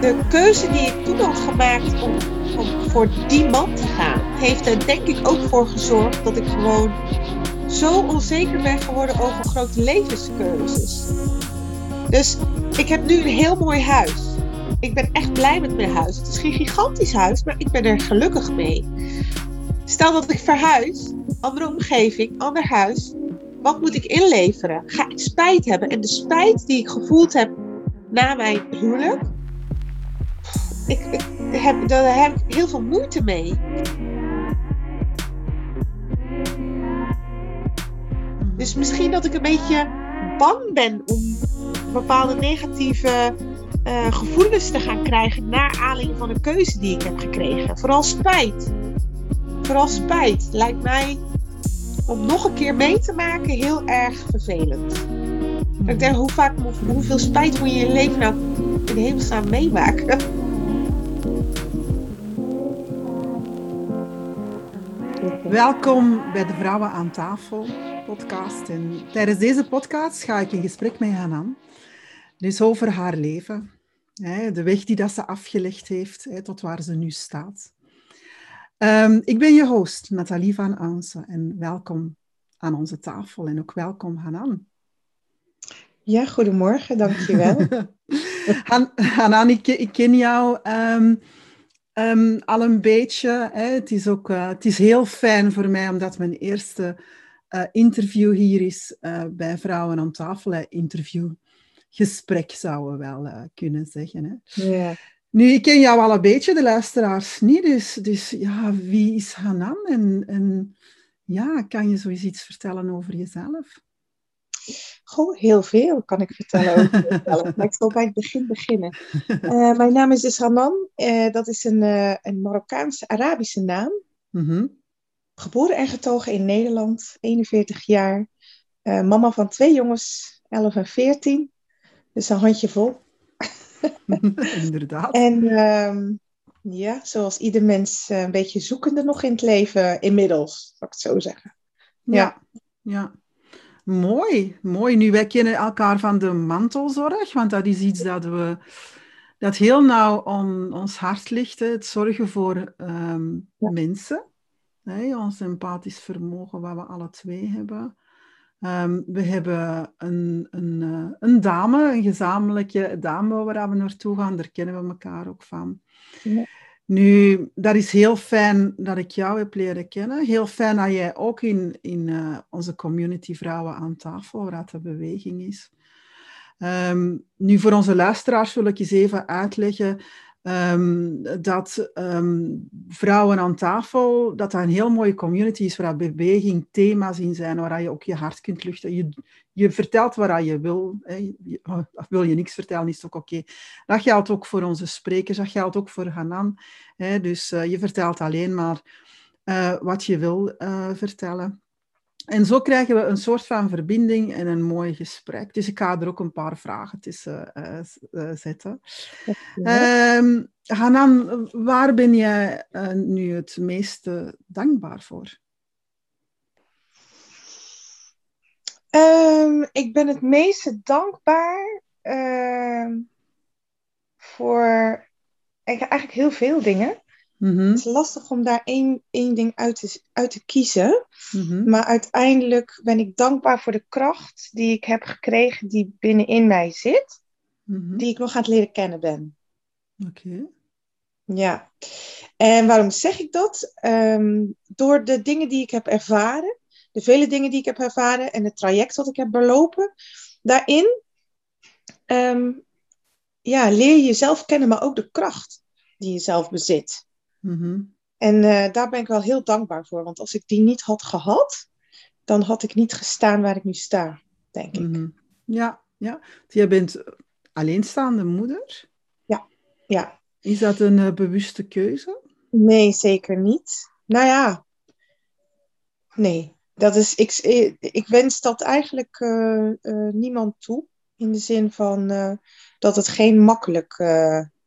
de keuze die ik toen had gemaakt om, voor die man te gaan, heeft er denk ik ook voor gezorgd dat ik gewoon zo onzeker ben geworden over grote levenskeuzes. Dus ik heb nu een heel mooi huis. Ik ben echt blij met mijn huis. Het is geen gigantisch huis, maar ik ben er gelukkig mee. Stel dat ik verhuis, andere omgeving, ander huis. Wat moet ik inleveren? Ga ik spijt hebben? En de spijt die ik gevoeld heb na mijn huwelijk, ik, ik heb, daar heb ik heel veel moeite mee. Dus misschien dat ik een beetje bang ben om bepaalde negatieve uh, gevoelens te gaan krijgen naar aanleiding van een keuze die ik heb gekregen. Vooral spijt. Vooral spijt lijkt mij om nog een keer mee te maken heel erg vervelend. Ik denk, hoe vaak, hoeveel spijt moet je in je leven nou in de hemelsnaam meemaken? Welkom bij de Vrouwen aan tafel podcast. En tijdens deze podcast ga ik in gesprek met Hanan. Dus over haar leven. De weg die dat ze afgelegd heeft tot waar ze nu staat. Um, ik ben je host, Nathalie van Aansen. En welkom aan onze tafel. En ook welkom, Hanan. Ja, goedemorgen, dankjewel. Han, Hanan, ik, ik ken jou um, um, al een beetje. Hè. Het, is ook, uh, het is heel fijn voor mij, omdat mijn eerste uh, interview hier is uh, bij Vrouwen aan tafel. Interview, gesprek zouden we wel kunnen zeggen. Hè. Ja. Nu, ik ken jou al een beetje, de luisteraars niet. Dus, dus ja, wie is Hanan? En, en ja, kan je zoiets iets vertellen over jezelf? Goh, heel veel kan ik vertellen over mezelf. maar ik zal bij het begin beginnen. Uh, mijn naam is dus Hanan. Uh, dat is een, uh, een Marokkaanse-Arabische naam. Mm -hmm. Geboren en getogen in Nederland, 41 jaar. mama van twee jongens, 11 en 14. Dus een handje vol. Inderdaad. En um, ja, zoals ieder mens een beetje zoekende nog in het leven inmiddels, zal ik het zo zeggen. Ja, ja. Mooi, mooi. Nu, wij kennen elkaar van de mantelzorg, want dat is iets dat we dat heel nauw om ons hart ligt. Hè. Het zorgen voor um, ja. mensen. Hè, ons empathisch vermogen, wat we alle twee hebben. Um, we hebben een, een, uh, een dame, een gezamenlijke dame waar we naartoe gaan. Daar kennen we elkaar ook van. Ja. Nu, dat is heel fijn dat ik jou heb leren kennen. Heel fijn dat jij ook in, in uh, onze community Vrouwen aan tafel, waar dat de beweging is. Um, nu, voor onze luisteraars wil ik eens even uitleggen um, dat um, Vrouwen aan tafel, dat dat een heel mooie community is waar beweging thema's in zijn, waar je ook je hart kunt luchten. Je, je vertelt waar je wil. Hè. Wil je niks vertellen, is het ook oké. Dat geldt ook voor onze sprekers, dat geldt ook voor Hanan. Hè. Dus uh, je vertelt alleen maar uh, wat je wil uh, vertellen. En zo krijgen we een soort van verbinding en een mooi gesprek. Dus ik ga er ook een paar vragen tussen uh, uh, zetten. Ja. Um, Hanan, waar ben jij uh, nu het meeste dankbaar voor? Um, ik ben het meeste dankbaar uh, voor eigenlijk heel veel dingen. Mm-hmm. Het is lastig om daar één, één ding uit te, uit te kiezen. Mm-hmm. Maar uiteindelijk ben ik dankbaar voor de kracht die ik heb gekregen, die binnenin mij zit, mm-hmm. die ik nog aan het leren kennen ben. Oké. Okay. Ja. En waarom zeg ik dat? Um, door de dingen die ik heb ervaren, de vele dingen die ik heb ervaren en het traject dat ik heb belopen, daarin um, ja, leer je jezelf kennen, maar ook de kracht die je zelf bezit. Mm-hmm. En uh, daar ben ik wel heel dankbaar voor. Want als ik die niet had gehad, dan had ik niet gestaan waar ik nu sta, denk ik. Mm-hmm. Ja, ja. Je bent alleenstaande moeder. Ja, ja. Is dat een uh, bewuste keuze? Nee, zeker niet. Nou ja, nee. Dat is, ik, ik wens dat eigenlijk uh, niemand toe. In de zin van dat het geen makkelijk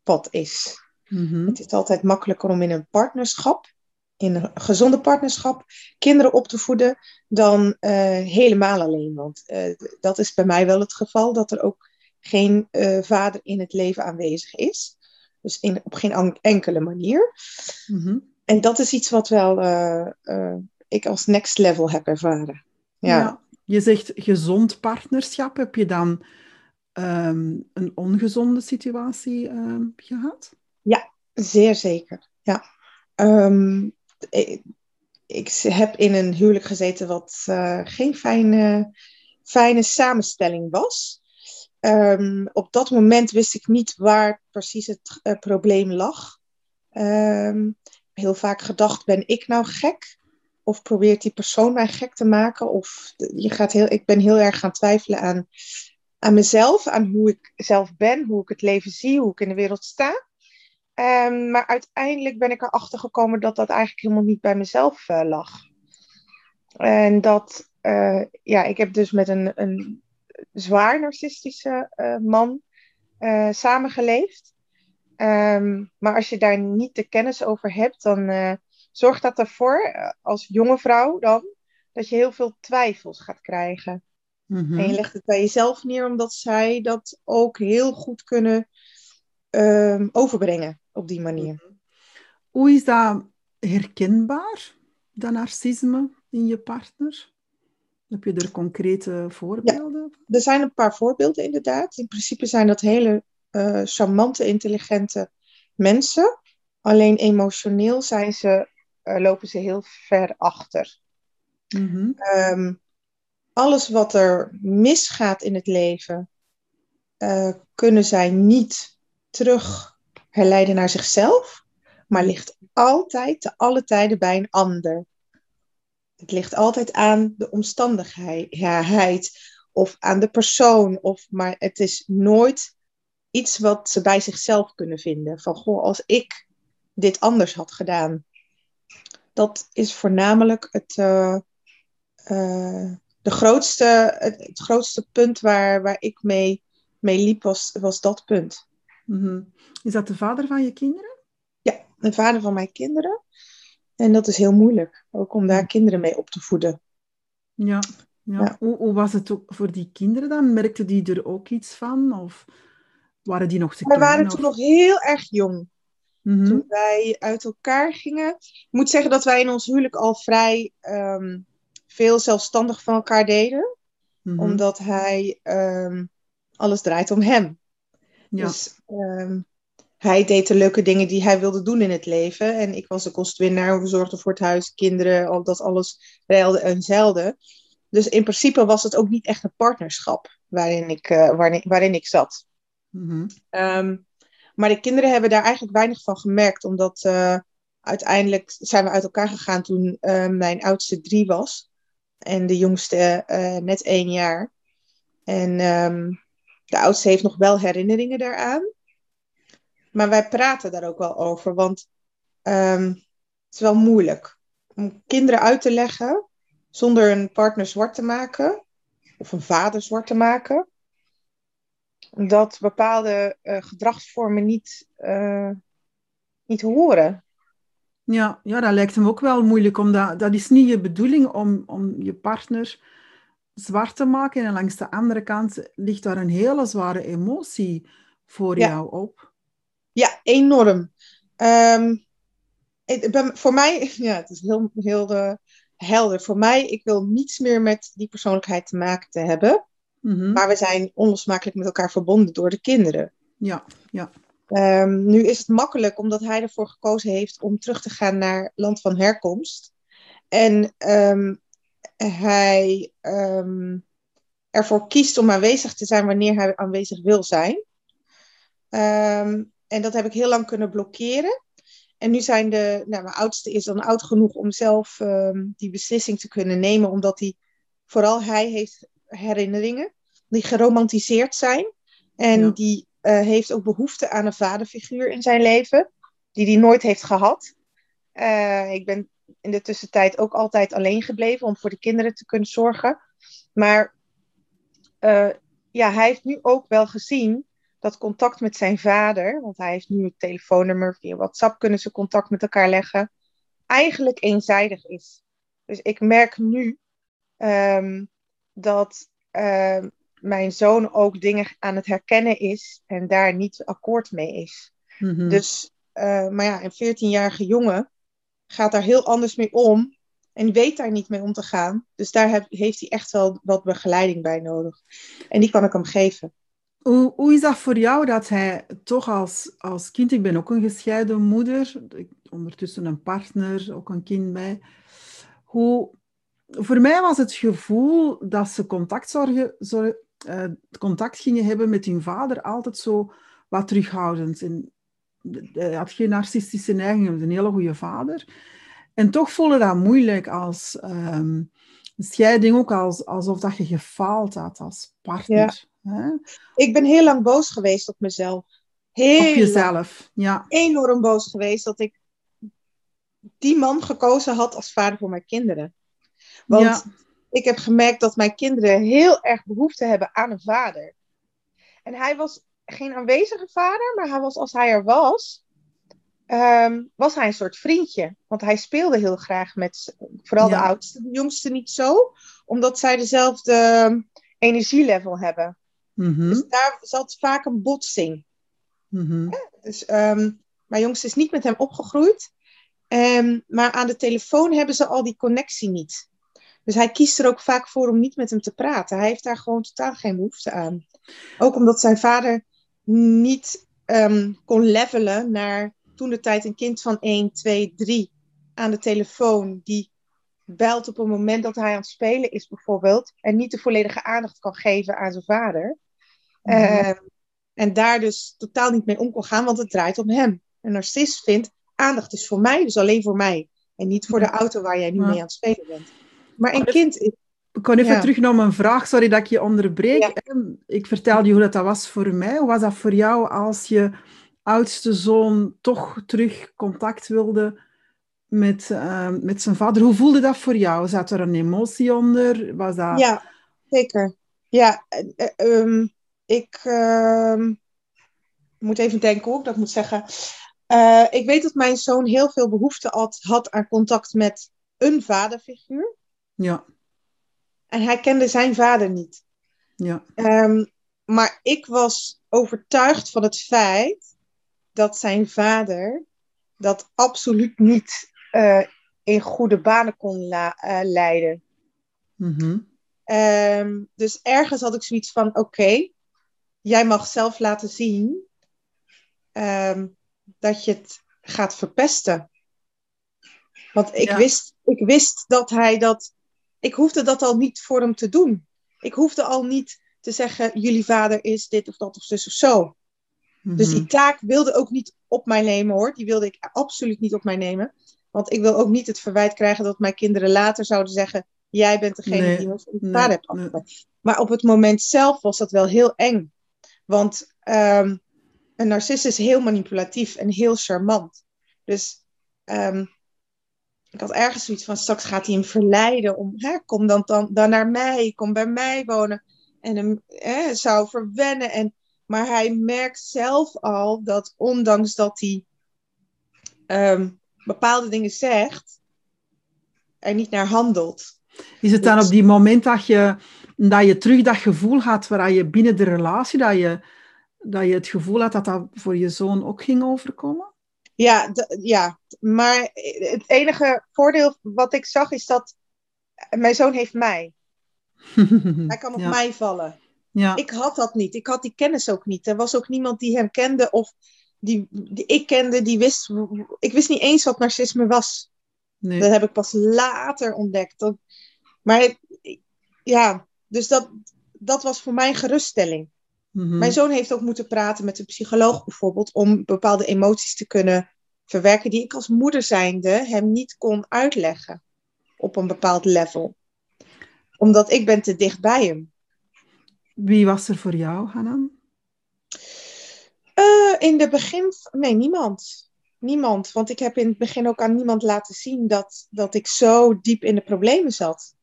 pad is. Mm-hmm. Het is altijd makkelijker om in een partnerschap, in een gezonde partnerschap, kinderen op te voeden dan uh, helemaal alleen. Want uh, dat is bij mij wel het geval, dat er ook geen uh, vader in het leven aanwezig is. Dus in, op geen enkele manier. Mhm. En dat is iets wat wel ik als next level heb ervaren. Ja. Je zegt gezond partnerschap. Heb je dan ehm, een ongezonde situatie ehm, gehad? Ja, zeer zeker. Ja. Um, ik, heb in een huwelijk gezeten wat uh, geen fijne, fijne samenstelling was. op dat moment wist ik niet waar precies het uh, probleem lag. heel vaak gedacht, ben ik nou gek? Of probeert die persoon mij gek te maken? Of je gaat heel, ik ben heel erg gaan twijfelen aan, aan mezelf, aan hoe ik zelf ben, hoe ik het leven zie, hoe ik in de wereld sta. Um, maar uiteindelijk ben ik erachter gekomen dat dat eigenlijk helemaal niet bij mezelf uh, lag. En dat, uh, ja, ik heb dus met een, een zwaar narcistische uh, man samengeleefd. Um, maar als je daar niet de kennis over hebt, dan zorgt dat ervoor, eh, als jonge vrouw dan, dat je heel veel twijfels gaat krijgen. Mhm. En je legt het bij jezelf neer, omdat zij dat ook heel goed kunnen ehm, overbrengen op die manier. Mhm. Hoe is dat herkenbaar, dat narcisme in je partner? Heb je er concrete voorbeelden? Ja, er zijn een paar voorbeelden inderdaad. In principe zijn dat hele uh, charmante, intelligente mensen. Alleen emotioneel zijn ze uh, lopen ze heel ver achter. Mhm. Ehm, alles wat er misgaat in het leven, uh, kunnen zij niet terug herleiden naar zichzelf, maar ligt altijd te alle tijden bij een ander. Het ligt altijd aan de omstandigheid of aan de persoon, of, maar het is nooit iets wat ze bij zichzelf kunnen vinden. Van goh, als ik dit anders had gedaan, dat is voornamelijk het, uh, uh, de grootste, het, het, grootste punt waar, waar ik mee, mee liep, was, was dat punt. Mm -hmm. Is dat de vader van je kinderen? Ja, de vader van mijn kinderen. En dat is heel moeilijk, ook om daar kinderen mee op te voeden. Ja, ja. ja. Hoe, hoe, was het voor die kinderen dan? Merkten die er ook iets van? Of waren die nog te klein? We waren of... toen nog heel erg jong. Mm -hmm. Toen wij uit elkaar gingen. Ik moet zeggen dat wij in ons huwelijk al vrij um, veel zelfstandig van elkaar deden. Mm -hmm. Omdat hij um, alles draait om hem. Ja. Dus um, hij deed de leuke dingen die hij wilde doen in het leven. En ik was de kostwinnaar, zorgde voor het huis, kinderen, al dat alles reilde en zeilde. Dus in principe was het ook niet echt een partnerschap waarin ik, uh, waarin, waarin ik zat. Mm -hmm. Maar de kinderen hebben daar eigenlijk weinig van gemerkt, omdat uh, uiteindelijk zijn we uit elkaar gegaan toen uh, mijn oudste drie was. En de jongste net één jaar. En um, de oudste heeft nog wel herinneringen daaraan. Maar wij praten daar ook wel over, want um, het is wel moeilijk om kinderen uit te leggen zonder een partner zwart te maken of een vader zwart te maken dat bepaalde uh, gedragsvormen niet, uh, niet horen. Ja, ja, dat lijkt hem ook wel moeilijk. Omdat, dat is niet je bedoeling om, om je partner zwart te maken. En langs de andere kant ligt daar een hele zware emotie voor ja. jou op. Ja, enorm. Um, het, bij, voor mij, ja, het is heel, heel uh, helder. Voor mij, ik wil niets meer met die persoonlijkheid te maken te hebben. Mm -hmm. Maar we zijn onlosmakelijk met elkaar verbonden door de kinderen. Ja, ja. Um, nu is het makkelijk omdat hij ervoor gekozen heeft om terug te gaan naar land van herkomst. En um, hij um, ervoor kiest om aanwezig te zijn wanneer hij aanwezig wil zijn. En dat heb ik heel lang kunnen blokkeren. En nu zijn de, nou, mijn oudste is dan oud genoeg om zelf die beslissing te kunnen nemen, omdat hij, vooral hij heeft herinneringen die geromantiseerd zijn. En Ja. die eh, heeft ook behoefte aan een vaderfiguur in zijn leven, die hij nooit heeft gehad. Eh, ik ben in de tussentijd ook altijd alleen gebleven om voor de kinderen te kunnen zorgen. Maar eh, ja, hij heeft nu ook wel gezien dat contact met zijn vader, want hij heeft nu het telefoonnummer via WhatsApp, kunnen ze contact met elkaar leggen, eigenlijk eenzijdig is. Dus ik merk nu ehm, dat ehm, mijn zoon ook dingen aan het herkennen is en daar niet akkoord mee is. Mhm. Dus, eh, maar ja, een 14-jarige jongen gaat daar heel anders mee om en weet daar niet mee om te gaan. Dus daar heb- heeft hij echt wel wat begeleiding bij nodig. En die kan ik hem geven. Hoe, is dat voor jou dat hij toch als, als kind, ik ben ook een gescheiden moeder, ondertussen een partner, ook een kind bij. Hoe, voor mij was het gevoel dat ze contact, zorgen, zor- eh, contact gingen hebben met hun vader altijd zo wat terughoudend. En hij had geen narcistische neigingen, was een hele goede vader. En toch voelde dat moeilijk als ehm, scheiding, ook als, alsof dat je gefaald had als partner. Hè? Ik ben heel lang boos geweest op mezelf. Heel Op jezelf, ja. enorm boos geweest dat ik die man gekozen had als vader voor mijn kinderen. Want Ja. ik heb gemerkt dat mijn kinderen heel erg behoefte hebben aan een vader. En hij was geen aanwezige vader, maar hij was, als hij er was, ehm, was hij een soort vriendje. Want hij speelde heel graag met vooral Ja. de oudste, de jongste niet zo, omdat zij dezelfde energielevel hebben. Mhm, Dus daar zat vaak een botsing. mhm. Dus ehm, mijn jongste is niet met hem opgegroeid. Ehm, maar aan de telefoon hebben ze al die connectie niet. Dus hij kiest er ook vaak voor om niet met hem te praten. Hij heeft daar gewoon totaal geen behoefte aan. Ook omdat zijn vader niet ehm, kon levelen naar toen de tijd een kind van 1, 2, 3 aan de telefoon. Die belt op een moment dat hij aan het spelen is bijvoorbeeld. En niet de volledige aandacht kan geven aan zijn vader. Mhm. Ehm, en daar dus totaal niet mee om kon gaan, want het draait om hem. Een narcist vindt, aandacht is voor mij, dus alleen voor mij. En niet voor de auto waar jij nu Ja. mee aan het spelen bent. Maar een kind is... Ik kon even Ja. terug naar mijn vraag, sorry dat ik je onderbreek. Ja. Hè. Ik vertelde je hoe dat, dat was voor mij. Hoe was dat voor jou als je oudste zoon toch terug contact wilde met, eh, met zijn vader? Hoe voelde dat voor jou? Zat er een emotie onder? Was dat... Ja, zeker. Ja, ehm, ik ehm, moet even denken hoe ik dat moet zeggen. Eh, ik weet dat mijn zoon heel veel behoefte had, had aan contact met een vaderfiguur. Ja, En hij kende zijn vader niet. ja. Ehm, maar ik was overtuigd van het feit dat zijn vader dat absoluut niet eh, in goede banen kon eh, leiden. Mhm. Ehm, dus ergens had ik zoiets van: oké, jij mag zelf laten zien ehm, dat je het gaat verpesten. Want ik, Ja. wist, ik wist dat hij dat. Ik hoefde dat al niet voor hem te doen. Ik hoefde al niet te zeggen: jullie vader is dit of dat of zus of zo. Dus Mhm. die taak wilde ook niet op mij nemen hoor. Die wilde ik absoluut niet op mij nemen. Want ik wil ook niet het verwijt krijgen dat mijn kinderen later zouden zeggen: Jij bent degene Nee, die van de nee, vader hebt nee. afgepakt. Maar op het moment zelf was dat wel heel eng. Want ehm, een narcist is heel manipulatief en heel charmant. Dus ehm, ik had ergens zoiets van: straks gaat hij hem verleiden om, hè, kom dan, dan, dan naar mij, kom bij mij wonen. En hem hè, zou verwennen. En, maar hij merkt zelf al dat ondanks dat hij ehm, bepaalde dingen zegt, er niet naar handelt. Is het dan Dus- op die moment dat je, dat je terug dat gevoel had, waar je binnen de relatie, dat je, dat je het gevoel had dat dat voor je zoon ook ging overkomen? Ja, ja, maar het enige voordeel wat ik zag is dat mijn zoon heeft mij. Hij kan op ja. mij vallen. Ja. Ik had dat niet. Ik had die kennis ook niet. Er was ook niemand die hem kende of die, die ik kende, die wist. Ik wist niet eens wat narcisme was. nee. Dat heb ik pas later ontdekt. Maar ja, dus dat, dat was voor mij geruststelling. Mhm. Mijn zoon heeft ook moeten praten met een psycholoog bijvoorbeeld om bepaalde emoties te kunnen verwerken die ik als moeder zijnde hem niet kon uitleggen op een bepaald level. Omdat ik ben te dicht bij hem. Wie was er voor jou, Hanan? Eh, in de begin, nee, niemand. Niemand, want ik heb in het begin ook aan niemand laten zien dat, dat ik zo diep in de problemen zat.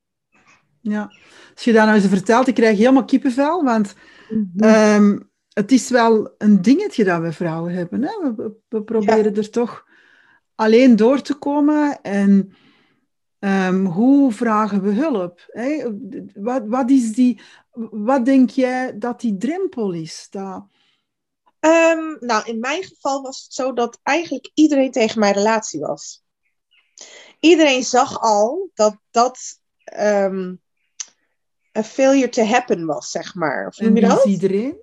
Ja. Als je dat nou eens vertelt, ik krijg helemaal kippenvel, want Mhm. ehm, het is wel een dingetje dat we vrouwen hebben. Hè? We, we- we proberen er toch alleen door te komen en ehm, hoe vragen we hulp? Hè? Wat, wat, is die, wat denk jij dat die drempel is? Dat, Ehm, nou, in mijn geval was het zo dat eigenlijk iedereen tegen mijn relatie was. Iedereen zag al dat dat een failure to happen was, zeg maar. Of noem je dat? iedereen?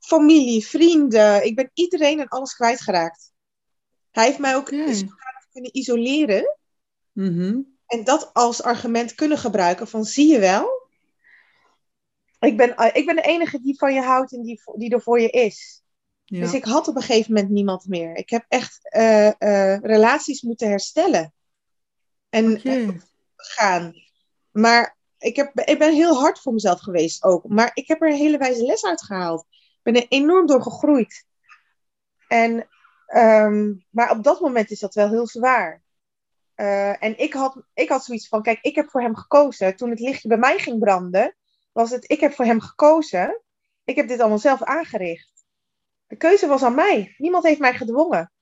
Familie, vrienden. Ik ben iedereen en alles kwijtgeraakt. Hij heeft mij ook zodanig kunnen isoleren. Mhm. En dat als argument kunnen gebruiken van zie je wel. Ik ben, eh, ik ben de enige die van je houdt en die, die er voor je is. Ja. Dus ik had op een gegeven moment niemand meer. Ik heb echt eh, eh, relaties moeten herstellen. En gaan. Maar ik, heb, ik ben heel hard voor mezelf geweest ook. Maar ik heb er een hele wijze les uit gehaald. Ik ben er enorm door gegroeid. En, ehm, maar op dat moment is dat wel heel zwaar. Eh, en ik had, ik had zoiets van, kijk, ik heb voor hem gekozen. Toen het lichtje bij mij ging branden, was het, ik heb voor hem gekozen. Ik heb dit allemaal zelf aangericht. De keuze was aan mij. Niemand heeft mij gedwongen.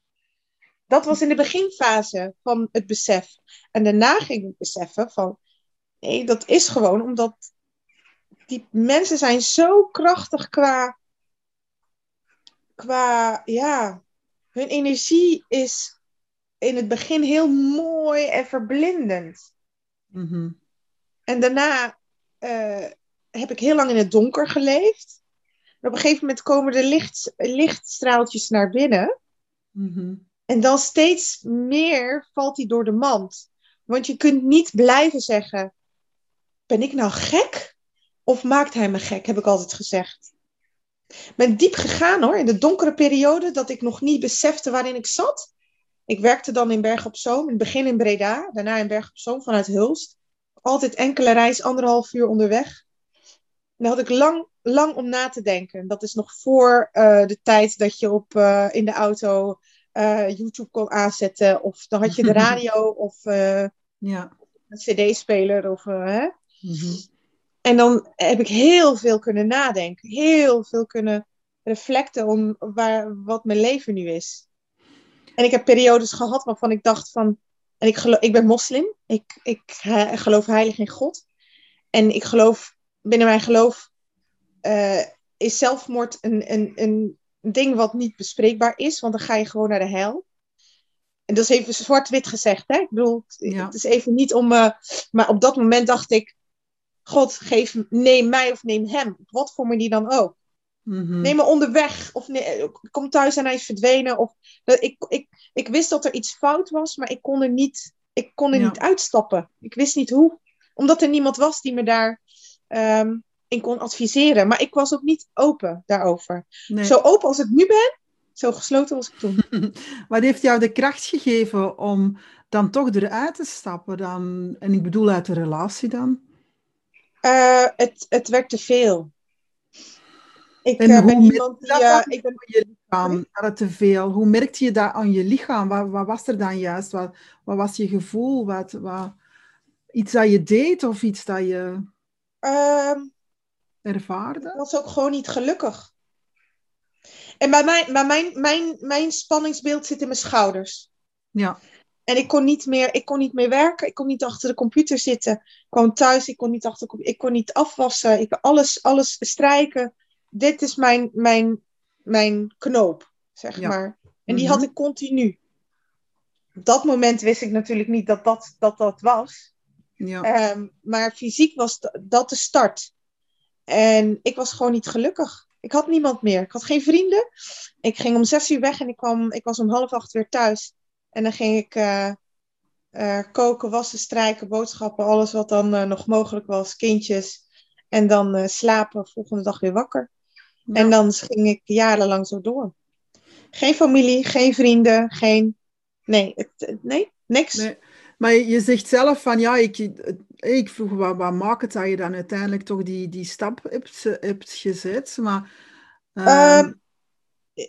Dat was in de beginfase van het besef. En daarna ging ik beseffen van, nee, dat is gewoon omdat die mensen zijn zo krachtig qua, qua, ja, hun energie is in het begin heel mooi en verblindend. Mhm. En daarna eh, heb ik heel lang in het donker geleefd. En op een gegeven moment komen er licht, lichtstraaltjes naar binnen. Mhm. En dan steeds meer valt hij door de mand. Want je kunt niet blijven zeggen: Ben ik nou gek? Of maakt hij me gek? Heb ik altijd gezegd. Ik ben diep gegaan hoor, in de donkere periode dat ik nog niet besefte waarin ik zat. Ik werkte dan in Berg op Zoom, in het begin in Breda, daarna in Berg op Zoom vanuit Hulst. Altijd enkele reis, anderhalf uur onderweg. En daar had ik lang, lang om na te denken. Dat is nog voor eh, de tijd dat je op, eh, in de auto eh, YouTube kon aanzetten. Of dan had je de radio of Ja. een cd-speler. Of, eh, Mhm. En dan heb ik heel veel kunnen nadenken. Heel veel kunnen reflecten om waar, wat mijn leven nu is. En ik heb periodes gehad waarvan ik dacht van... En ik, ik ben moslim. Ik, ik he- geloof heilig in God. En ik geloof, binnen mijn geloof... eh, is zelfmoord een, een, een ding wat niet bespreekbaar is. Want dan ga je gewoon naar de hel. En dat is even zwart-wit gezegd. Hè? Ik bedoel, Ja. het is even niet om... eh, maar op dat moment dacht ik... God, geef, neem mij of neem hem. Op wat voor manier dan ook. Mhm. Neem me onderweg. Of nee, kom thuis en hij is verdwenen. Of, ik, ik, ik wist dat er iets fout was, maar ik kon er niet, ik kon er Ja. niet uitstappen. Ik wist niet hoe. Omdat er niemand was die me daar ehm, in kon adviseren. Maar ik was ook niet open daarover. Nee. Zo open als ik nu ben, zo gesloten was ik toen. Wat heeft jou de kracht gegeven om dan toch eruit te stappen? Dan, en ik bedoel uit de relatie dan? Eh, het, het werd te veel. Ik En eh, hoe ben iemand je die. eh, ik ben, je lichaam, dat het te veel. Hoe merkte je dat aan je lichaam? Wat, wat was er dan juist? Wat, wat was je gevoel? Wat, wat, iets dat je deed of iets dat je ehm, Ik ervaarde? was ook gewoon niet gelukkig. En bij mij, bij mijn, mijn, mijn spanningsbeeld zit in mijn schouders. Ja. En ik kon niet meer, ik kon niet meer werken. Ik kon niet achter de computer zitten. Ik kwam thuis, ik kon niet achter de computer. Ik kon niet afwassen. Ik alles, alles strijken. Dit is mijn, mijn, mijn knoop, zeg Ja. maar. En die Mhm. had ik continu. Op dat moment wist ik natuurlijk niet dat dat, dat, dat was. Ja. Ehm, maar fysiek was dat de start. En ik was gewoon niet gelukkig. Ik had niemand meer. Ik had geen vrienden. Ik ging om zes uur weg en ik, kwam, ik was om half acht weer thuis. En dan ging ik eh, eh, koken, wassen, strijken, boodschappen, alles wat dan eh, nog mogelijk was, kindjes. En dan slapen, volgende dag weer wakker. En dan ging ik jarenlang zo door. Geen familie, geen vrienden, geen. Nee, het, nee niks. Nee. Maar je je zegt zelf van ja, ik, ik vroeg wat, wat maakt het dat je dan uiteindelijk toch die, die stap hebt, hebt gezet. Maar ehm, Ehm,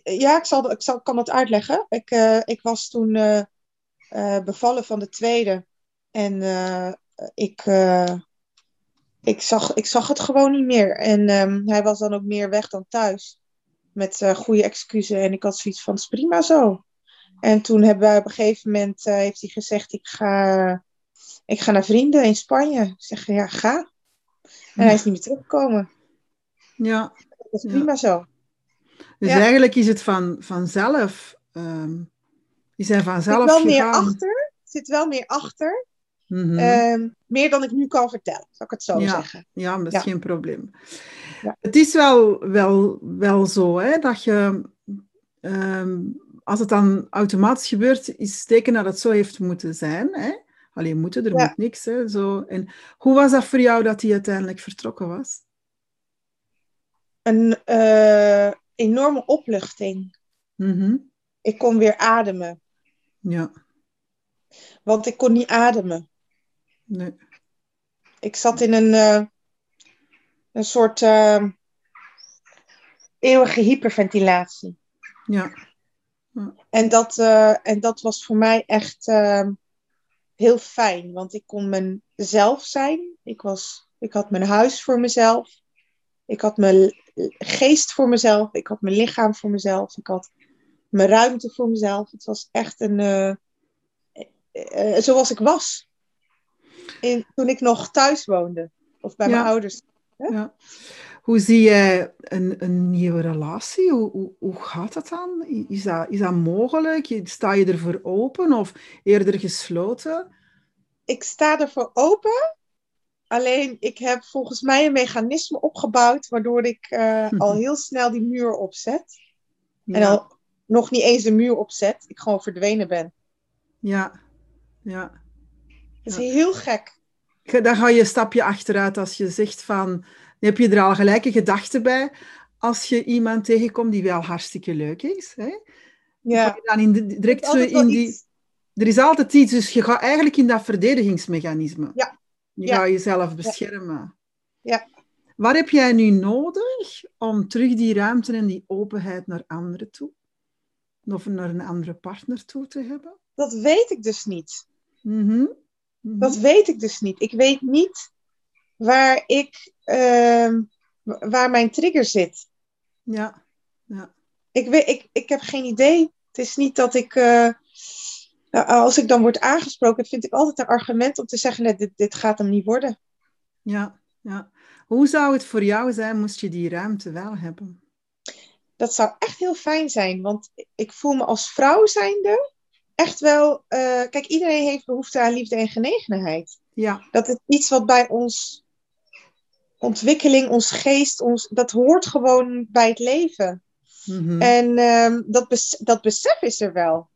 Ja, ik, zal, ik zal, kan dat uitleggen. Ik, eh, ik was toen eh, eh, bevallen van de tweede. En ik, ik, zag, ik zag het gewoon niet meer. En ehm, hij was dan ook meer weg dan thuis. Met goede excuses. En ik had zoiets van, het is prima zo. En toen hebben wij op een gegeven moment, heeft hij gezegd, ik ga, ik ga naar vrienden in Spanje. Ik zeg, ja, ga. En hij is niet meer teruggekomen. ja, Dat is Ja. prima zo. Dus Ja. eigenlijk is het van, vanzelf. ehm die zijn Er zit vanzelf wel meer gegaan. achter. Er zit wel meer achter. Mhm. Ehm, meer dan ik nu kan vertellen, zal ik het zo Ja. zeggen. Ja, dat is Ja. geen probleem. Ja. Het is wel, wel, wel zo hè, dat je, ehm, als het dan automatisch gebeurt, is het teken dat het zo heeft moeten zijn. Hè? Alleen moeten, er moet niks. Hè, zo. En hoe was dat voor jou dat hij uiteindelijk vertrokken was? Een eh, enorme opluchting. Mhm. Ik kon weer ademen, Ja, want ik kon niet ademen. nee. Ik zat in een, eh, een soort eh, eeuwige hyperventilatie. Ja, En dat, eh, en dat was voor mij echt heel fijn, want ik kon mezelf zijn. Ik, was, ik had mijn huis voor mezelf. Ik had mijn geest voor mezelf. Ik had mijn lichaam voor mezelf. Ik had mijn ruimte voor mezelf. Het was echt een. eh, zoals ik was. In, toen ik nog thuis woonde. Of bij mijn ouders. ja. Hoe zie jij een, een nieuwe relatie? Hoe, hoe, hoe gaat dat dan? Is dat, is dat mogelijk? Sta je ervoor open of eerder gesloten? ik sta ervoor open. Alleen ik heb volgens mij een mechanisme opgebouwd waardoor ik eh, al heel snel die muur opzet. En al nog niet eens een muur opzet, ik gewoon verdwenen ben. Ja, ja. Dat is Ja. heel gek. Ge- Dan ga je een stapje achteruit als je zegt van... Dan heb je er al gelijke gedachten bij als je iemand tegenkomt die wel hartstikke leuk is. Hè? Ja. je dan in de, direct zo in die... iets- Er is altijd iets, dus je gaat eigenlijk in dat verdedigingsmechanisme. Ja. Je Ja. gaat jezelf beschermen. Ja. Wat heb jij nu nodig om terug die ruimte en die openheid naar anderen toe? Of naar een andere partner toe te hebben? Dat weet ik dus niet. Mhm. Dat weet ik dus niet. Ik weet niet waar ik, ehm, waar mijn trigger zit. Ja. ja. Ik, weet, ik, ik heb geen idee. Het is niet dat ik, eh, als ik dan word aangesproken, vind ik altijd een argument om te zeggen, nee, dit, dit gaat hem niet worden. Ja, ja. Hoe zou het voor jou zijn moest je die ruimte wel hebben? Dat zou echt heel fijn zijn, want ik voel me als vrouw zijnde echt wel, eh, kijk, iedereen heeft behoefte aan liefde en genegenheid. Ja, Dat is iets wat bij ons ontwikkeling, ons geest, ons, dat hoort gewoon bij het leven. mhm. En ehm, dat, bes- dat besef is er wel.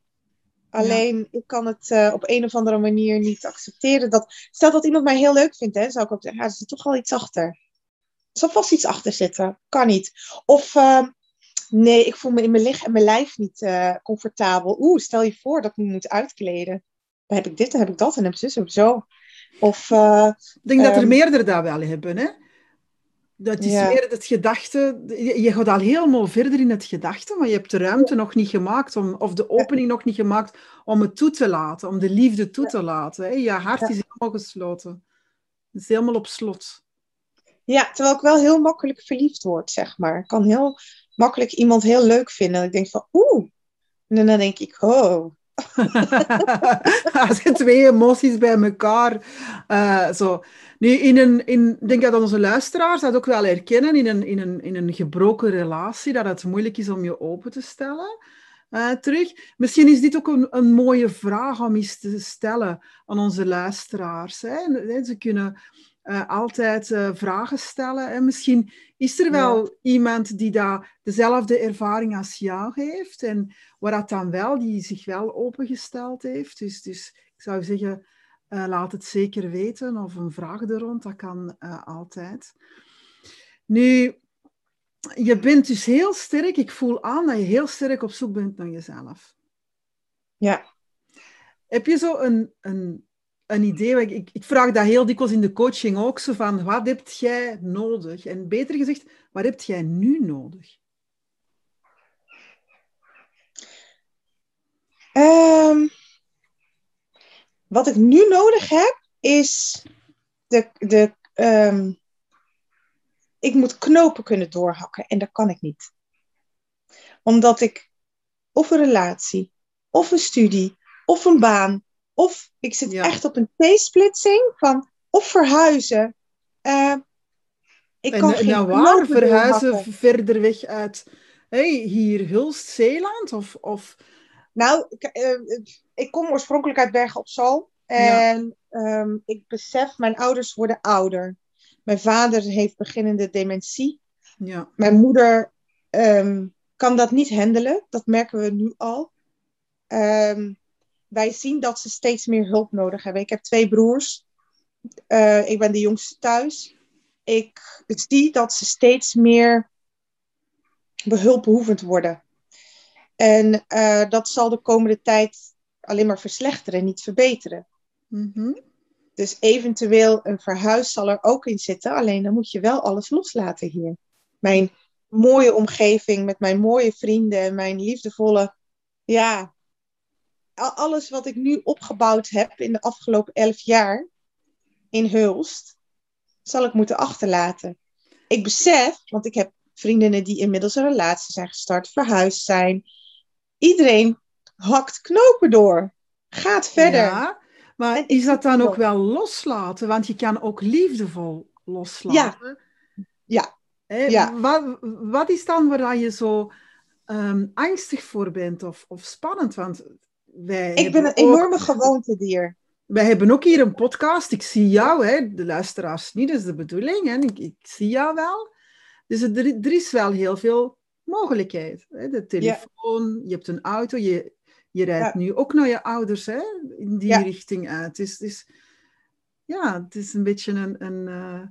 Alleen, ik kan het eh, op een of andere manier niet accepteren. Dat, stel dat iemand mij heel leuk vindt, hè, zou ik ook zeggen, ja, er zit toch wel iets achter. Er zal vast iets achter zitten. Kan niet. Of, ehm, nee, ik voel me in mijn lichaam en mijn lijf niet eh, comfortabel. Oeh, stel je voor dat ik me moet uitkleden. Dan heb ik dit, dan heb ik dat, en heb ik zus, ik zo. Of, eh, Ik denk dat er ehm, meerdere dat wel hebben. Hè? Dat is Ja. meer het gedachte. Je, je gaat al helemaal verder in het gedachte, maar je hebt de ruimte nog niet gemaakt, om, of de opening nog niet gemaakt om het toe te laten, om de liefde toe te laten. Hè? Je hart is helemaal gesloten. Het is helemaal op slot. Ja, terwijl ik wel heel makkelijk verliefd word, zeg maar. Ik kan heel makkelijk iemand heel leuk vinden. En ik denk van, oeh. En dan denk ik, oh. Als je twee emoties bij elkaar. eh, zo. Nu, in een, in, ik denk dat onze luisteraars dat ook wel herkennen in een, in, een, in een gebroken relatie, dat het moeilijk is om je open te stellen. eh, terug. Misschien is dit ook een, een mooie vraag om eens te stellen aan onze luisteraars. Hè. Ze kunnen eh, altijd eh, vragen stellen. En misschien is er wel iemand die daar dezelfde ervaring als jou heeft en waar dat dan wel, die zich wel opengesteld heeft. Dus, dus ik zou zeggen, eh, laat het zeker weten of een vraag er rond, dat kan altijd. Nu, je bent dus heel sterk, ik voel aan dat je heel sterk op zoek bent naar jezelf. Ja. Heb je zo een, een, een idee? Ik, ik, ik vraag dat heel dikwijls in de coaching ook zo van, wat heb jij nodig? En beter gezegd, wat heb jij nu nodig? Ehm, wat ik nu nodig heb, is de, de, ehm, ik moet knopen kunnen doorhakken en dat kan ik niet. Omdat ik of een relatie, of een studie, of een baan, of ik zit Ja. echt op een T-splitsing van of verhuizen. Eh, ik kan en geen naar waar verhuizen verder weg uit, hey, hier Hulst, Zeeland? Of, of... Nou, ik, eh, ik kom oorspronkelijk uit Bergen op Zoom. En ehm, ik besef, mijn ouders worden ouder. Mijn vader heeft beginnende dementie. Ja. Mijn moeder ehm, kan dat niet handelen. Dat merken we nu al. Ehm, wij zien dat ze steeds meer hulp nodig hebben. Ik heb twee broers. Eh, ik ben de jongste thuis. Ik zie dat ze steeds meer behulpbehoevend worden. En eh, dat zal de komende tijd alleen maar verslechteren, niet verbeteren. Mhm. Dus eventueel een verhuis zal er ook in zitten. Alleen dan moet je wel alles loslaten hier. Mijn mooie omgeving met mijn mooie vrienden, mijn liefdevolle. Ja, alles wat ik nu opgebouwd heb in de afgelopen elf jaar in Hulst, zal ik moeten achterlaten. Ik besef, want ik heb vriendinnen die inmiddels een relatie zijn gestart, verhuisd zijn. Iedereen hakt knopen door. Gaat verder. Ja, maar is dat dan ook wel loslaten? Want je kan ook liefdevol loslaten. Ja. Ja. Wat, wat is dan waar je zo ehm, angstig voor bent of, of spannend? Want wij Ik ben een ook- enorme gewoontedier. Wij hebben ook hier een podcast. Ik zie jou, hè. de luisteraars niet, dat is de bedoeling. Hè. Ik, ik zie jou wel. Dus er, er is wel heel veel mogelijkheid. Hè. De telefoon, je hebt een auto, je, je rijdt Ja. nu ook naar je ouders hè, in die Ja. richting uit. Is- ja, het is een beetje een... een eh,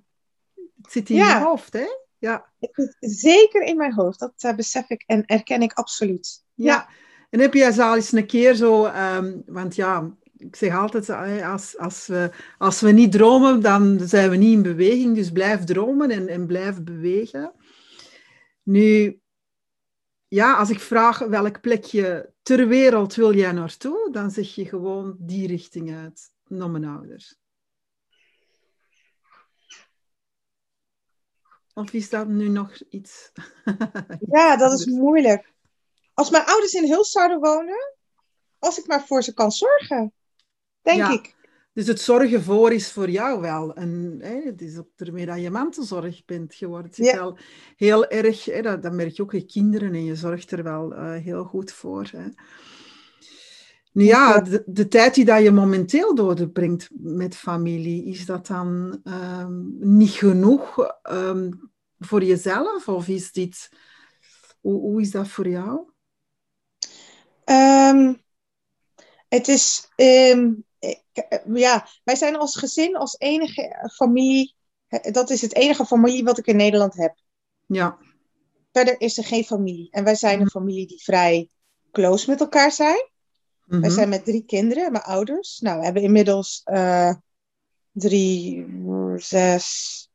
het zit in je hoofd, hè? Ja. Het zit zeker in mijn hoofd. Dat eh, besef ik en erken ik absoluut. Ja. En heb jij al eens een keer zo, ehm, want ja, ik zeg altijd, eh, als, als, we, als we niet dromen, dan zijn we niet in beweging. Dus blijf dromen en, en blijf bewegen. Nu, ja, als ik vraag welk plekje ter wereld wil jij naartoe, dan zeg je gewoon die richting uit, naar mijn ouders. Of is dat nu nog iets? Ja, dat is moeilijk. Als mijn ouders in Huls zouden wonen, als ik maar voor ze kan zorgen, denk Ja. ik. Dus het zorgen voor is voor jou wel. En hè, het is ook ermee dat je mantelzorg bent geworden. Het wel heel erg, hè, dat, dat merk je ook je kinderen en je zorgt er wel eh, heel goed voor. Hè. Nu ja, de, de tijd die dat je momenteel doorbrengt met familie, is dat dan ehm, niet genoeg ehm, voor jezelf? Of is dit, hoe, hoe is dat voor jou? Ehm, het is, ehm, eh, ja, wij zijn als gezin, als enige familie, eh, dat is het enige familie wat ik in Nederland heb. Ja, Verder is er geen familie. En wij zijn een familie die vrij close met elkaar zijn. Wij mhm, zijn met drie kinderen, mijn ouders. Nou, we hebben inmiddels eh, drie, zes,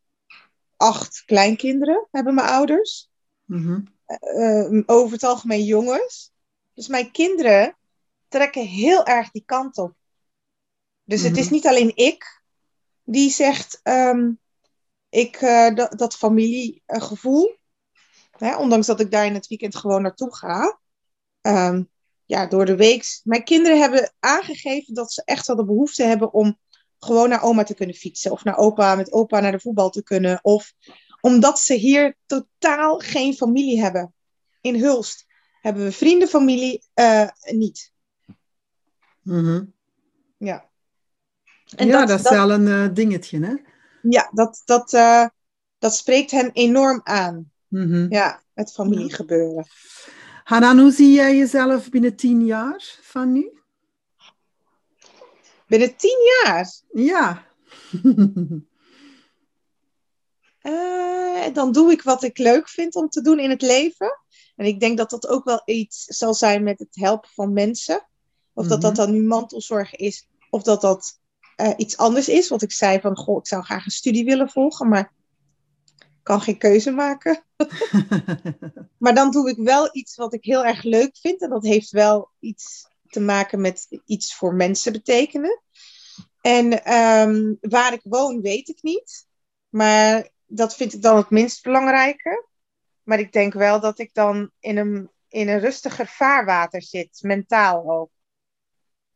acht kleinkinderen, hebben mijn ouders. mhm. Over het algemeen jongens. Dus mijn kinderen trekken heel erg die kant op. Dus het is Mhm. niet alleen ik die zegt, ehm, ik, eh, dat, dat familiegevoel, hè, ondanks dat ik daar in het weekend gewoon naartoe ga, ehm, ja, door de week. Mijn kinderen hebben aangegeven dat ze echt wel de behoefte hebben om gewoon naar oma te kunnen fietsen. Of naar opa, met opa naar de voetbal te kunnen. Of omdat ze hier totaal geen familie hebben. In Hulst hebben we vriendenfamilie eh, niet. mhm. Ja. ja, dat, is wel een eh, dingetje, hè? ja, dat, dat, eh, dat spreekt hen enorm aan. Mhm. Ja, het familiegebeuren. Hanan, hoe zie jij jezelf binnen tien jaar van nu? Binnen tien jaar, Ja. eh, dan doe ik wat ik leuk vind om te doen in het leven. En ik denk dat dat ook wel iets zal zijn met het helpen van mensen. Of dat dat Mhm. dan nu mantelzorg is, of dat dat eh, iets anders is. Want ik zei van, goh, ik zou graag een studie willen volgen, maar ik kan geen keuze maken. Maar dan doe ik wel iets wat ik heel erg leuk vind. En dat heeft wel iets te maken met iets voor mensen betekenen. En ehm, waar ik woon, weet ik niet. Maar dat vind ik dan het minst belangrijke. Maar ik denk wel dat ik dan in een, in een rustiger vaarwater zit, mentaal ook.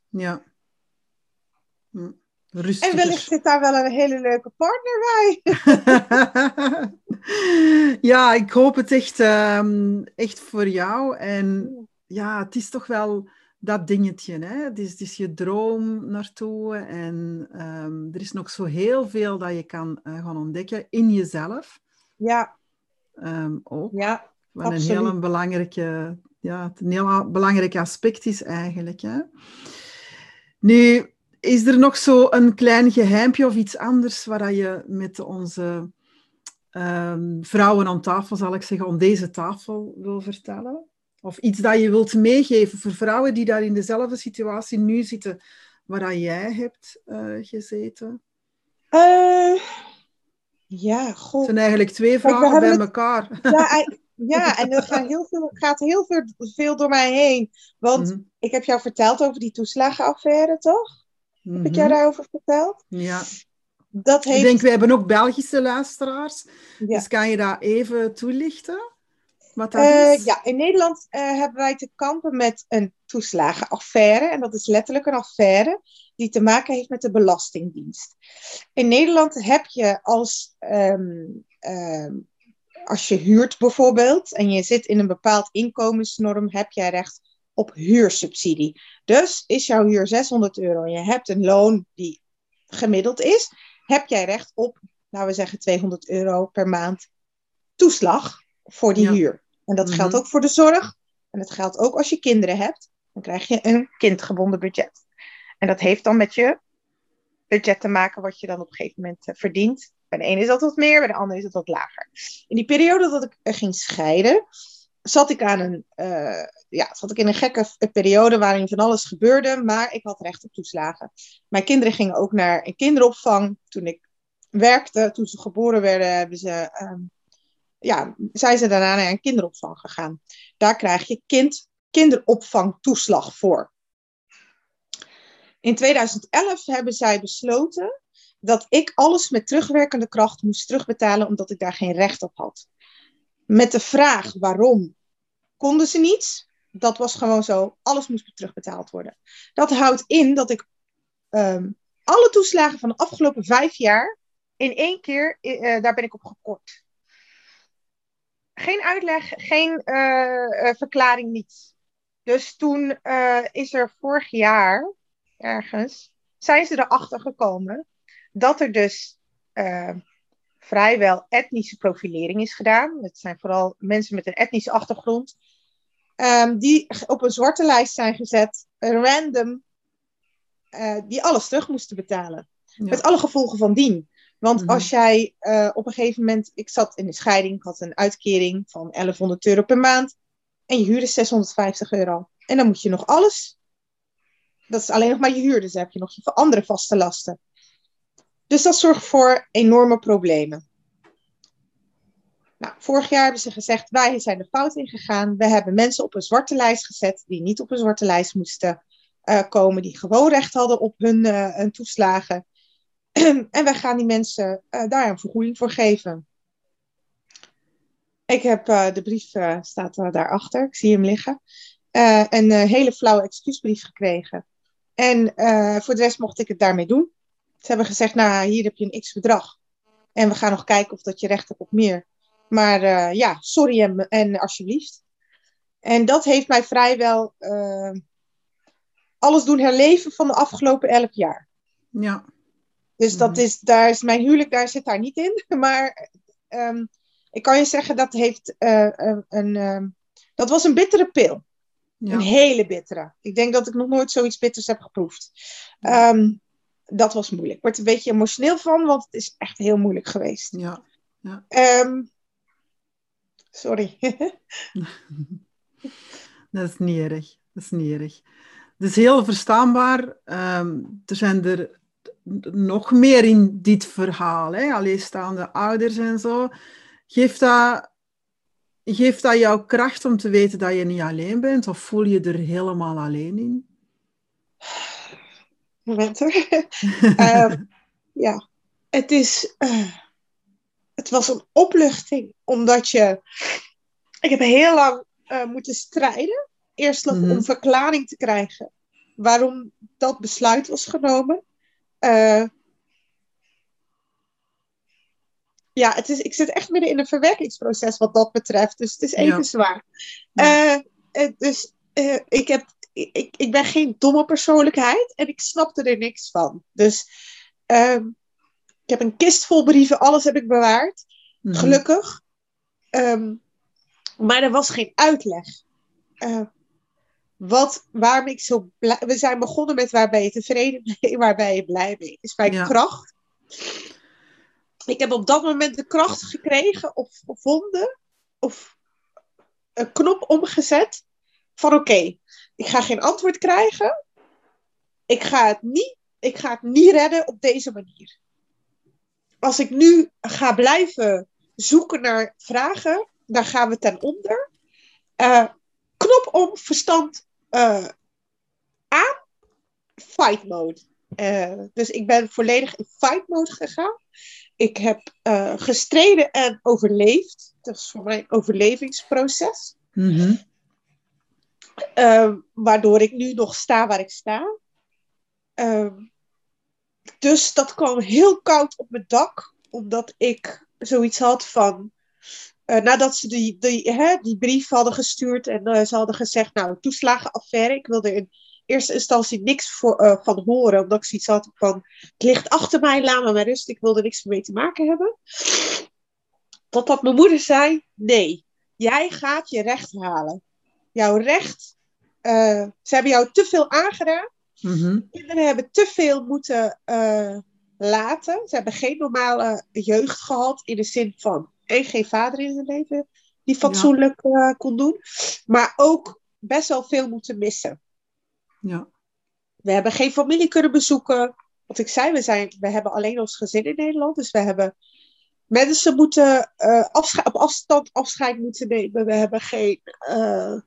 ja. Hm. En wellicht zit daar wel een hele leuke partner bij. ja, ik hoop het echt, ehm, echt voor jou. En ja, het is toch wel dat dingetje. Hè? Het, is, het is je droom naartoe. En ehm, er is nog zo heel veel dat je kan uh, gaan ontdekken in jezelf. Ja. Um, ook. Ja, Wat een heel belangrijke, ja, een heel belangrijk aspect is eigenlijk. Hè? Nu, is er nog zo een klein geheimpje of iets anders waar je met onze um, vrouwen aan tafel, zal ik zeggen, om deze tafel wil vertellen? Of iets dat je wilt meegeven voor vrouwen die daar in dezelfde situatie nu zitten waar jij hebt uh, gezeten? Uh, ja, god. Het zijn eigenlijk twee vragen bij elkaar. Ja, ja, en er gaat heel veel, gaat heel veel, veel door mij heen. Want mm -hmm. ik heb jou verteld over die toeslagenaffaire, toch? Mm -hmm. Heb ik jou daarover verteld? Ja. Dat heeft... Ik denk, we hebben ook Belgische luisteraars. Ja. Dus kan je dat even toelichten? Wat dat uh, is? Ja, in Nederland uh, hebben wij te kampen met een toeslagenaffaire. En dat is letterlijk een affaire die te maken heeft met de Belastingdienst. In Nederland heb je als, um, um, als je huurt bijvoorbeeld en je zit in een bepaald inkomensnorm, heb jij recht op huursubsidie. Dus is jouw huur 600 euro en je hebt een loon die gemiddeld is, heb jij recht op, laten we zeggen, 200 euro per maand toeslag voor die ja. huur. En dat mm -hmm. geldt ook voor de zorg. En dat geldt ook als je kinderen hebt. Dan krijg je een kindgebonden budget. En dat heeft dan met je budget te maken wat je dan op een gegeven moment uh, verdient. Bij de ene is dat wat meer, bij de andere is het wat lager. In die periode dat ik uh, ging scheiden, zat ik aan een, uh, ja, zat ik in een gekke periode waarin van alles gebeurde, maar ik had recht op toeslagen. Mijn kinderen gingen ook naar een kinderopvang. Toen ik werkte, toen ze geboren werden, hebben ze, um, ja, zijn ze daarna naar een kinderopvang gegaan. Daar krijg je kind, kinderopvangtoeslag voor. In 2011 hebben zij besloten dat ik alles met terugwerkende kracht moest terugbetalen, omdat ik daar geen recht op had met de vraag waarom konden ze niets. Dat was gewoon zo. Alles moest terugbetaald worden. Dat houdt in dat ik um, alle toeslagen van de afgelopen vijf jaar in één keer, uh, daar ben ik op gekort. Geen uitleg, geen uh, verklaring, niets. Dus toen uh, is er vorig jaar, ergens, zijn ze erachter gekomen dat er dus vrijwel etnische profilering is gedaan. Het zijn vooral mensen met een etnische achtergrond. Um, die op een zwarte lijst zijn gezet, random, uh, die alles terug moesten betalen. Ja. Met alle gevolgen van dien. Want -hmm. als jij uh, op een gegeven moment, ik zat in de scheiding, ik had een uitkering van 1100 euro per maand. En je huur is 650 euro. En dan moet je nog alles. Dat is alleen nog maar je huur, dus dan heb je nog je andere vaste lasten. Dus dat zorgt voor enorme problemen. Nou, vorig jaar hebben ze gezegd, wij zijn de fout ingegaan. We hebben mensen op een zwarte lijst gezet die niet op een zwarte lijst moesten uh, komen, die gewoon recht hadden op hun, uh, hun toeslagen. en wij gaan die mensen uh, daar een vergoeding voor geven. Ik heb de brief, staat daarachter, ik zie hem liggen. een hele flauwe excuusbrief gekregen. En voor de rest mocht ik het daarmee doen. Ze hebben gezegd, nou hier heb je een x bedrag. En we gaan nog kijken of dat je recht hebt op meer. Maar uh, ja, sorry en, en, alsjeblieft. En dat heeft mij vrijwel uh, alles doen herleven van de afgelopen elf jaar. Ja. Dus dat is, daar is mijn huwelijk, daar zit daar niet in. Maar um, ik kan je zeggen, dat heeft uh, een, een dat was een bittere pil. Ja. Een hele bittere. Ik denk dat ik nog nooit zoiets bitters heb geproefd. Um, dat was moeilijk. Ik word er een beetje emotioneel van, want het is echt heel moeilijk geweest. Ja. ja. Sorry. dat is niet erg. Dat is niet erg. Het is heel verstaanbaar. Er zijn er nog meer in dit verhaal. Hè? Alleenstaande ouders en zo. Geeft dat, geeft dat jouw kracht om te weten dat je niet alleen bent? Of voel je er helemaal alleen in? moment hoor. uh, ja, het is. Uh, het was een opluchting, omdat je. Ik heb heel lang uh, moeten strijden. Eerst nog mm -hmm. om verklaring te krijgen waarom dat besluit was genomen. Ja, het is, ik zit echt midden in een verwerkingsproces wat dat betreft. Dus het is even zwaar. Ja. dus ik, heb, ik, ik ben geen domme persoonlijkheid en ik snapte er niks van. Dus ehm, ik heb een kist vol brieven, alles heb ik bewaard. Mhm. Gelukkig. Ehm, maar er was geen uitleg. Uh, wat, waarom ik zo blij... We zijn begonnen met waar ben je tevreden mee, waar ben je blij mee. Is bij kracht. Ik heb op dat moment de kracht gekregen of gevonden of een knop omgezet van oké, ik ga geen antwoord krijgen. Ik ga het niet, ik ga het niet redden op deze manier. Als ik nu ga blijven zoeken naar vragen, dan gaan we ten onder. Uh, knop om, verstand uh, aan, fight mode. Uh, dus ik ben volledig in fight mode gegaan. Ik heb gestreden en overleefd. Dat is voor mij een overlevingsproces. Mm waardoor ik nu nog sta waar ik sta. dus dat kwam heel koud op mijn dak, omdat ik zoiets had van. Uh, nadat ze die, die, hè, die brief hadden gestuurd en uh, ze hadden gezegd, nou, toeslagenaffaire, ik wilde in eerste instantie niks voor, uh, van horen, omdat ik zoiets had van, het ligt achter mij, laat me maar rust, ik wilde niks mee te maken hebben. Totdat mijn moeder zei, nee, jij gaat je recht halen. Jouw recht, ze hebben jou te veel aangedaan, mm kinderen hebben te veel moeten laten. Ze hebben geen normale jeugd gehad in de zin van en geen vader in hun leven die fatsoenlijk uh, kon doen, maar ook best wel veel moeten missen. Ja. We hebben geen familie kunnen bezoeken. Wat ik zei, we, zijn, we hebben alleen ons gezin in Nederland. Dus we hebben mensen moeten uh, op afstand afscheid moeten nemen. We hebben geen uh,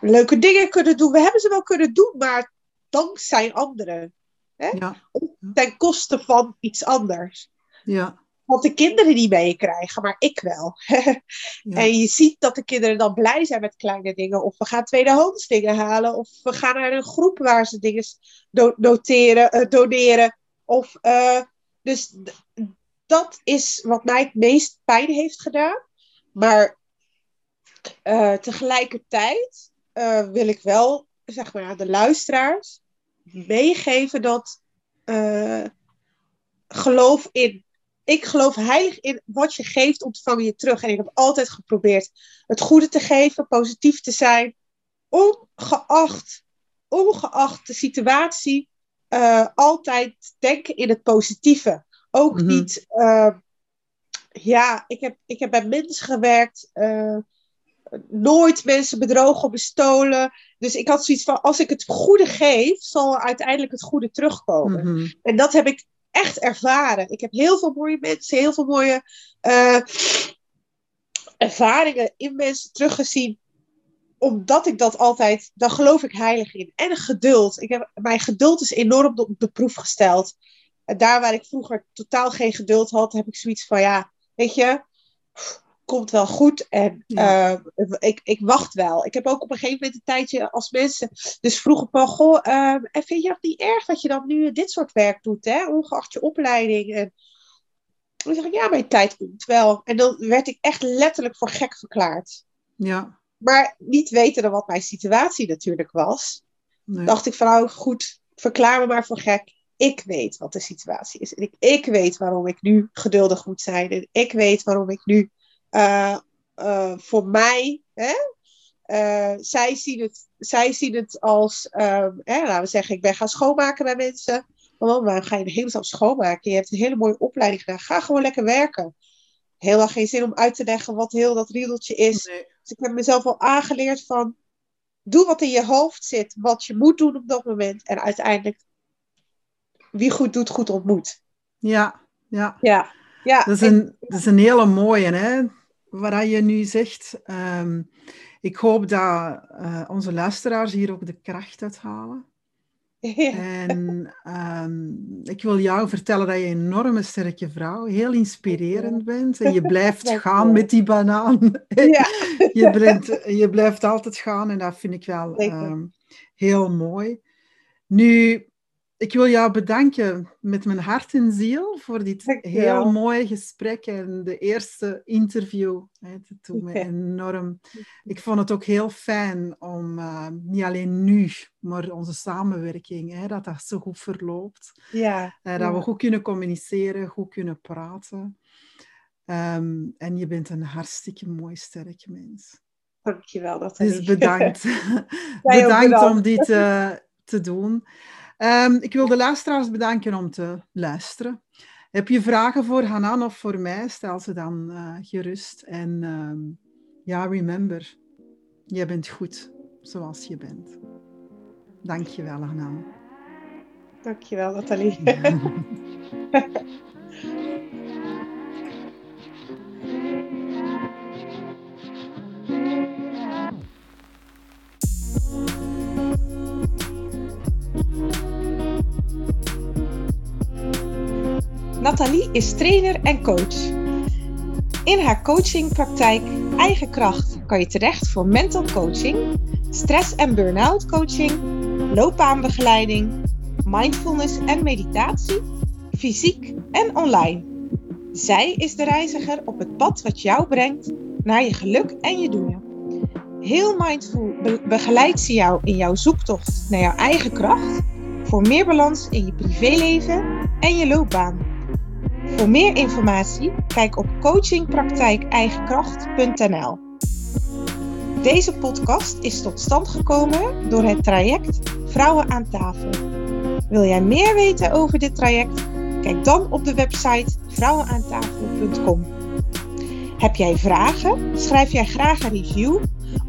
leuke dingen kunnen doen. We hebben ze wel kunnen doen, maar dankzij anderen. Hè? Ja. Ten koste van iets anders. Ja. Want de kinderen niet meekrijgen, maar ik wel. En je ziet dat de kinderen dan blij zijn met kleine dingen. Of we gaan tweedehands dingen halen. Of we gaan naar een groep waar ze dingen noteren, uh, doneren. Of, uh, dus dat is wat mij het meest pijn heeft gedaan. Maar uh, tegelijkertijd wil ik wel, zeg maar, de luisteraars meegeven dat geloof in ik geloof heilig in wat je geeft, ontvang je terug. En ik heb altijd geprobeerd het goede te geven, positief te zijn, ongeacht, ongeacht de situatie, uh, altijd denken in het positieve. Ook mhm. niet, uh, ja, ik heb, ik heb bij mensen gewerkt, uh, nooit mensen bedrogen of bestolen. Dus ik had zoiets van, als ik het goede geef, zal uiteindelijk het goede terugkomen. Mhm. En dat heb ik echt ervaren. Ik heb heel veel mooie mensen, heel veel mooie uh, ervaringen in mensen teruggezien. Omdat ik dat altijd, daar geloof ik heilig in. En geduld. Ik heb, mijn geduld is enorm op de proef gesteld. En daar waar ik vroeger totaal geen geduld had, heb ik zoiets van, ja, weet je, komt wel goed. En uh, ik, ik wacht wel. Ik heb ook op een gegeven moment een tijdje als mensen dus vroegen van, goh, uh, en vind je het niet erg dat je dan nu dit soort werk doet, hè? ongeacht je opleiding? En dan zeg ik, ja, mijn tijd komt wel. En dan werd ik echt letterlijk voor gek verklaard. Ja. Maar niet weten wat mijn situatie natuurlijk was, nee. dacht ik van, nou goed, verklaar me maar voor gek ik weet wat de situatie is. En ik, ik weet waarom ik nu geduldig moet zijn. En ik weet waarom ik nu voor mij, hè, uh, zij, zien het, zij zien het als, um, hè, laten we zeggen, ik ben gaan schoonmaken bij mensen. Oh, waarom ga je de hele dag schoonmaken? Je hebt een hele mooie opleiding gedaan. Ga gewoon lekker werken. Helemaal geen zin om uit te leggen wat heel dat riedeltje is. Nee. Dus ik heb mezelf al aangeleerd van, doe wat in je hoofd zit, wat je moet doen op dat moment. En uiteindelijk, wie goed doet, goed ontmoet. Ja, ja. Ja. Ja, dat, is een, dat is een hele mooie, hè? Wat je nu zegt. Um, ik hoop dat uh, onze luisteraars hier ook de kracht uit halen. Ja. En um, ik wil jou vertellen dat je een enorme sterke vrouw, heel inspirerend bent. En je blijft gaan met die banaan. Ja. je, blijft, je blijft altijd gaan en dat vind ik wel um, heel mooi. Nu, ik wil jou bedanken met mijn hart en ziel voor dit Dankjewel. heel mooie gesprek en de eerste interview. Het doet me enorm. Ik vond het ook heel fijn om eh, niet alleen nu, maar onze samenwerking, hè, dat dat zo goed verloopt. Ja, Eh, dat we goed kunnen communiceren, goed kunnen praten. Ehm, en je bent een hartstikke mooi, sterk mens. dankjewel. Nathalie. Dus bedankt. bedankt bedankt. om dit eh, te doen. Ehm, ik wil de luisteraars bedanken om te luisteren. Heb je vragen voor Hanan of voor mij? Stel ze dan eh, gerust. En ehm, ja, remember, je bent goed zoals je bent. Dank je wel, Hanan. Dankjewel, Nathalie. Nathalie is trainer en coach. In haar coachingpraktijk Eigen Kracht kan je terecht voor mental coaching, stress- en burn-out coaching, loopbaanbegeleiding, mindfulness en meditatie, fysiek en online. Zij is de reiziger op het pad wat jou brengt naar je geluk en je doelen. Heel mindful be- begeleidt ze jou in jouw zoektocht naar jouw eigen kracht voor meer balans in je privéleven en je loopbaan. Voor meer informatie kijk op coachingpraktijkeigenkracht.nl. Deze podcast is tot stand gekomen door het traject Vrouwen aan tafel. Wil jij meer weten over dit traject? Kijk dan op de website vrouwenaantafel.com. Heb jij vragen? Schrijf jij graag een review?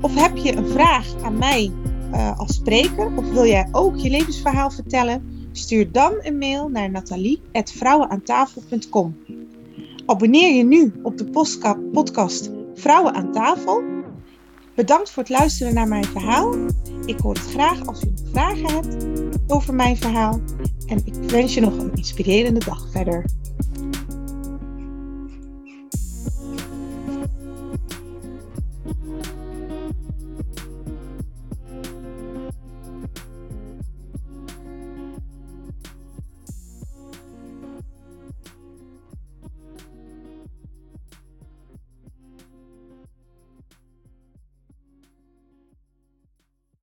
Of heb je een vraag aan mij eh, als spreker? Of wil jij ook je levensverhaal vertellen? Stuur dan een mail naar nathalie.vrouwenaantafel.com. Abonneer je nu op de podcast Vrouwen aan tafel. Bedankt voor het luisteren naar mijn verhaal. Ik hoor het graag als u nog vragen hebt over mijn verhaal. En ik wens je nog een inspirerende dag verder.